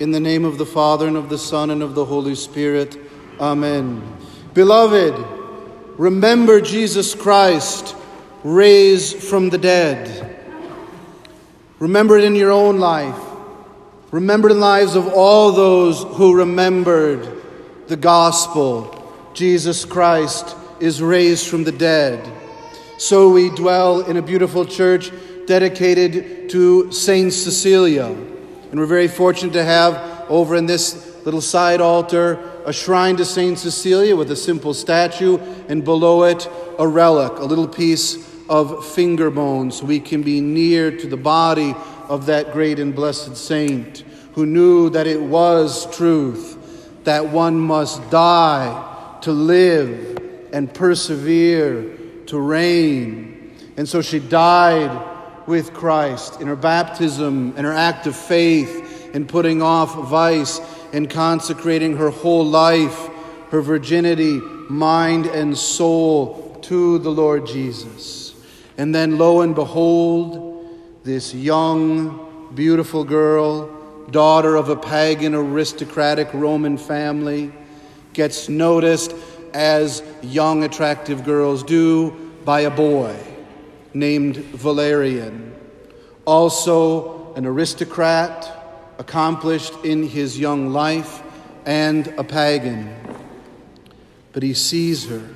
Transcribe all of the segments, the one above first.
In the name of the Father, and of the Son, and of the Holy Spirit. Amen. Beloved, remember Jesus Christ raised from the dead. Remember it in your own life. Remember the lives of all those who remembered the gospel. Jesus Christ is raised from the dead. So we dwell in a beautiful church dedicated to Saint Cecilia. And we're very fortunate to have over in this little side altar a shrine to Saint Cecilia with a simple statue, and below it a relic, a little piece of finger bone, so we can be near to the body of that great and blessed saint who knew that it was truth, that one must die to live and persevere to reign. And so she died with Christ in her baptism and her act of faith in putting off vice and consecrating her whole life, her virginity, mind, and soul to the Lord Jesus. And then, lo and behold, this young, beautiful girl, daughter of a pagan, aristocratic Roman family, gets noticed as young, attractive girls do by a boy named Valerian. Also, an aristocrat, accomplished in his young life, and a pagan. But he sees her.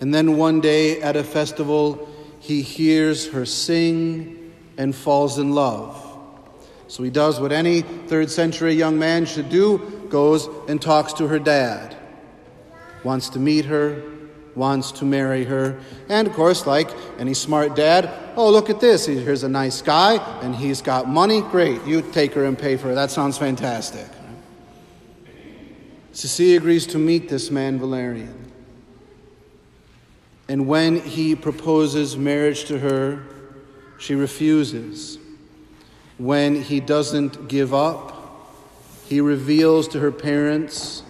And then one day at a festival, he hears her sing and falls in love. So he does what any third century young man should do goes and talks to her dad. Wants to meet her, wants to marry her. And of course, like any smart dad, oh, look at this. Here's a nice guy and he's got money. Great. You take her and pay for her. That sounds fantastic. Cecilia agrees to meet this man, Valerian. And when he proposes marriage to her, she refuses. When he doesn't give up, he reveals to her parents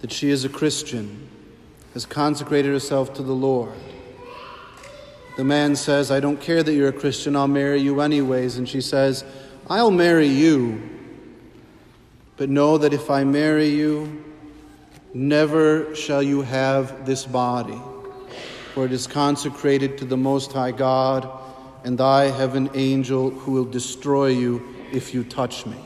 that she is a Christian has consecrated herself to the Lord. The man says, I don't care that you're a Christian, I'll marry you anyways. And she says, I'll marry you. But know that if I marry you, never shall you have this body, for it is consecrated to the Most High God, and I have an angel who will destroy you if you touch me.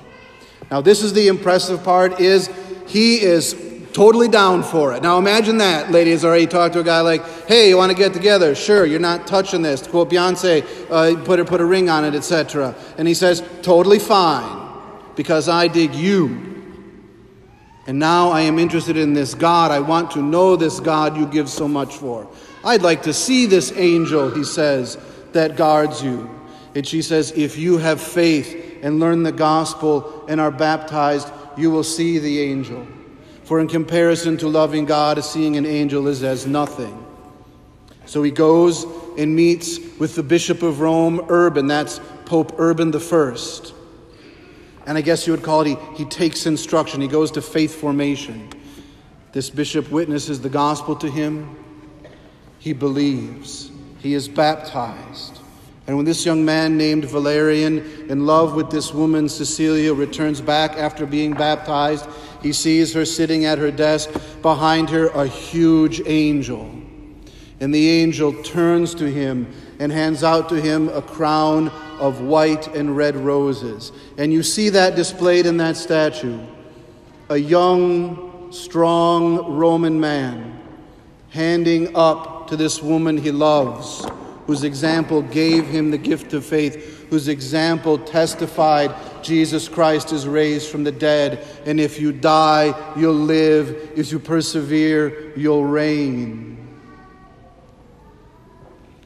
Now, this is the impressive part is he is Totally down for it. Now imagine that, ladies, already talked to a guy like, hey, you want to get together? Sure, you're not touching this. To quote Beyonce, uh, put, a, put a ring on it, etc. And he says, totally fine, because I dig you. And now I am interested in this God. I want to know this God you give so much for. I'd like to see this angel, he says, that guards you. And she says, if you have faith and learn the gospel and are baptized, you will see the angel. For in comparison to loving God, seeing an angel is as nothing. So he goes and meets with the Bishop of Rome, Urban. That's Pope Urban I. And I guess you would call it, he, he takes instruction. He goes to faith formation. This bishop witnesses the gospel to him. He believes. He is baptized. And when this young man named Valerian, in love with this woman Cecilia, returns back after being baptized, he sees her sitting at her desk, behind her, a huge angel. And the angel turns to him and hands out to him a crown of white and red roses. And you see that displayed in that statue. A young, strong Roman man handing up to this woman he loves, whose example gave him the gift of faith whose example testified Jesus Christ is raised from the dead, and if you die, you'll live. If you persevere, you'll reign.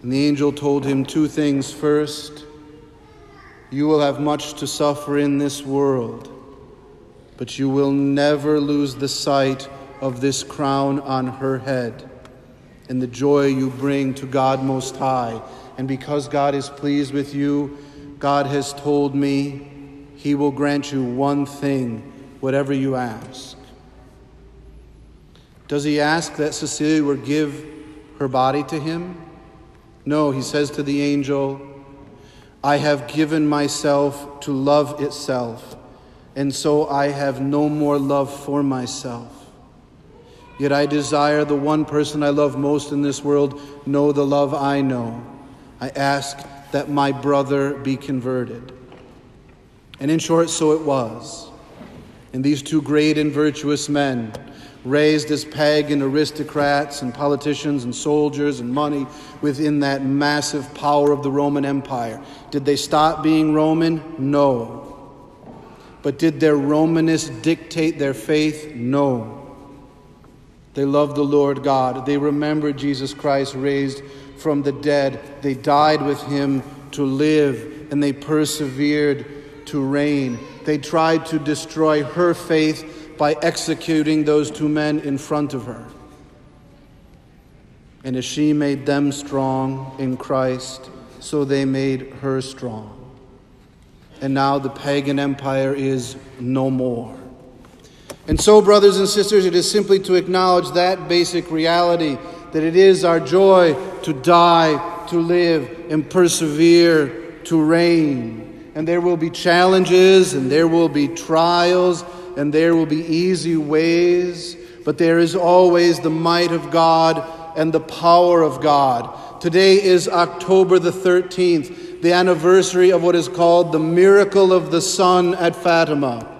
And the angel told him two things. First, you will have much to suffer in this world, but you will never lose the sight of this crown on her head and the joy you bring to God Most High. And because God is pleased with you, God has told me he will grant you one thing, whatever you ask. Does he ask that Cecilia would give her body to him? No, he says to the angel, I have given myself to love itself, and so I have no more love for myself. Yet I desire the one person I love most in this world know the love I know. I ask that my brother be converted. And in short, so it was. And these two great and virtuous men, raised as pagan aristocrats and politicians and soldiers and money within that massive power of the Roman Empire, did they stop being Roman? No. But did their Romanness dictate their faith? No. They loved the Lord God. They remembered Jesus Christ raised from the dead. They died with him to live, and they persevered to reign. They tried to destroy her faith by executing those two men in front of her. And as she made them strong in Christ, so they made her strong and now the pagan empire is no more. And so, brothers and sisters, it is simply to acknowledge that basic reality that it is our joy to die, to live, and persevere, to reign. And there will be challenges, and there will be trials, and there will be easy ways, but there is always the might of God and the power of God. Today is October the 13th the anniversary of what is called the miracle of the sun at Fatima.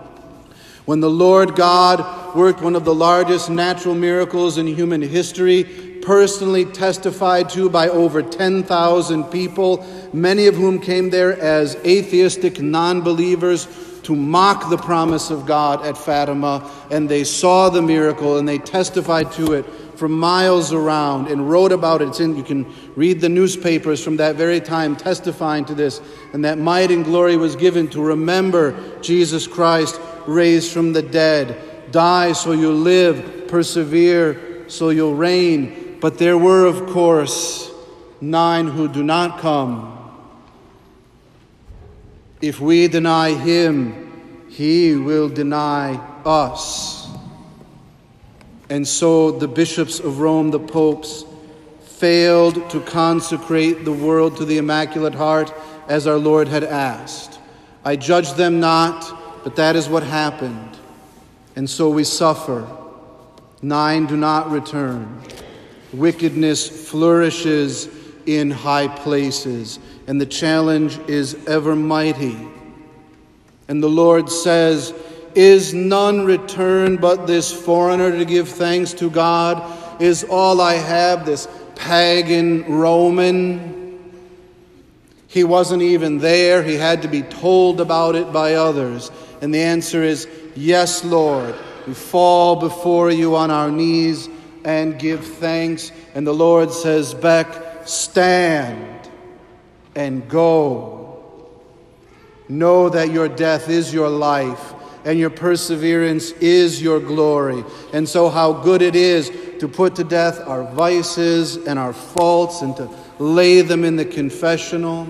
When the Lord God worked one of the largest natural miracles in human history, personally testified to by over 10,000 people, many of whom came there as atheistic non believers to mock the promise of God at Fatima, and they saw the miracle and they testified to it from miles around and wrote about it. You can read the newspapers from that very time testifying to this. And that might and glory was given to remember Jesus Christ raised from the dead. Die so you live, persevere so you'll reign. But there were, of course, nine who do not come. If we deny him, he will deny us. And so the bishops of Rome, the popes, failed to consecrate the world to the Immaculate Heart as our Lord had asked. I judge them not, but that is what happened. And so we suffer. Nine do not return. Wickedness flourishes in high places, and the challenge is ever mighty. And the Lord says, is none returned but this foreigner to give thanks to God? Is all I have this pagan Roman? He wasn't even there. He had to be told about it by others. And the answer is yes, Lord. We fall before you on our knees and give thanks. And the Lord says, back, stand and go. Know that your death is your life and your perseverance is your glory. And so, how good it is to put to death our vices and our faults and to lay them in the confessional,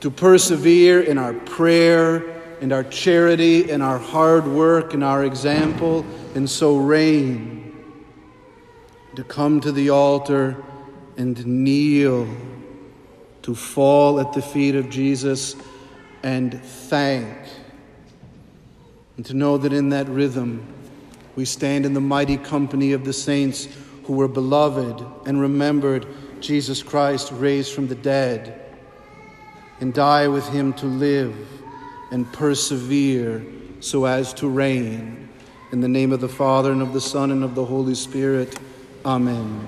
to persevere in our prayer and our charity and our hard work and our example, and so reign. To come to the altar and kneel, to fall at the feet of Jesus and thank and to know that in that rhythm we stand in the mighty company of the saints who were beloved and remembered Jesus Christ raised from the dead, and die with him to live and persevere so as to reign. In the name of the Father, and of the Son, and of the Holy Spirit. Amen.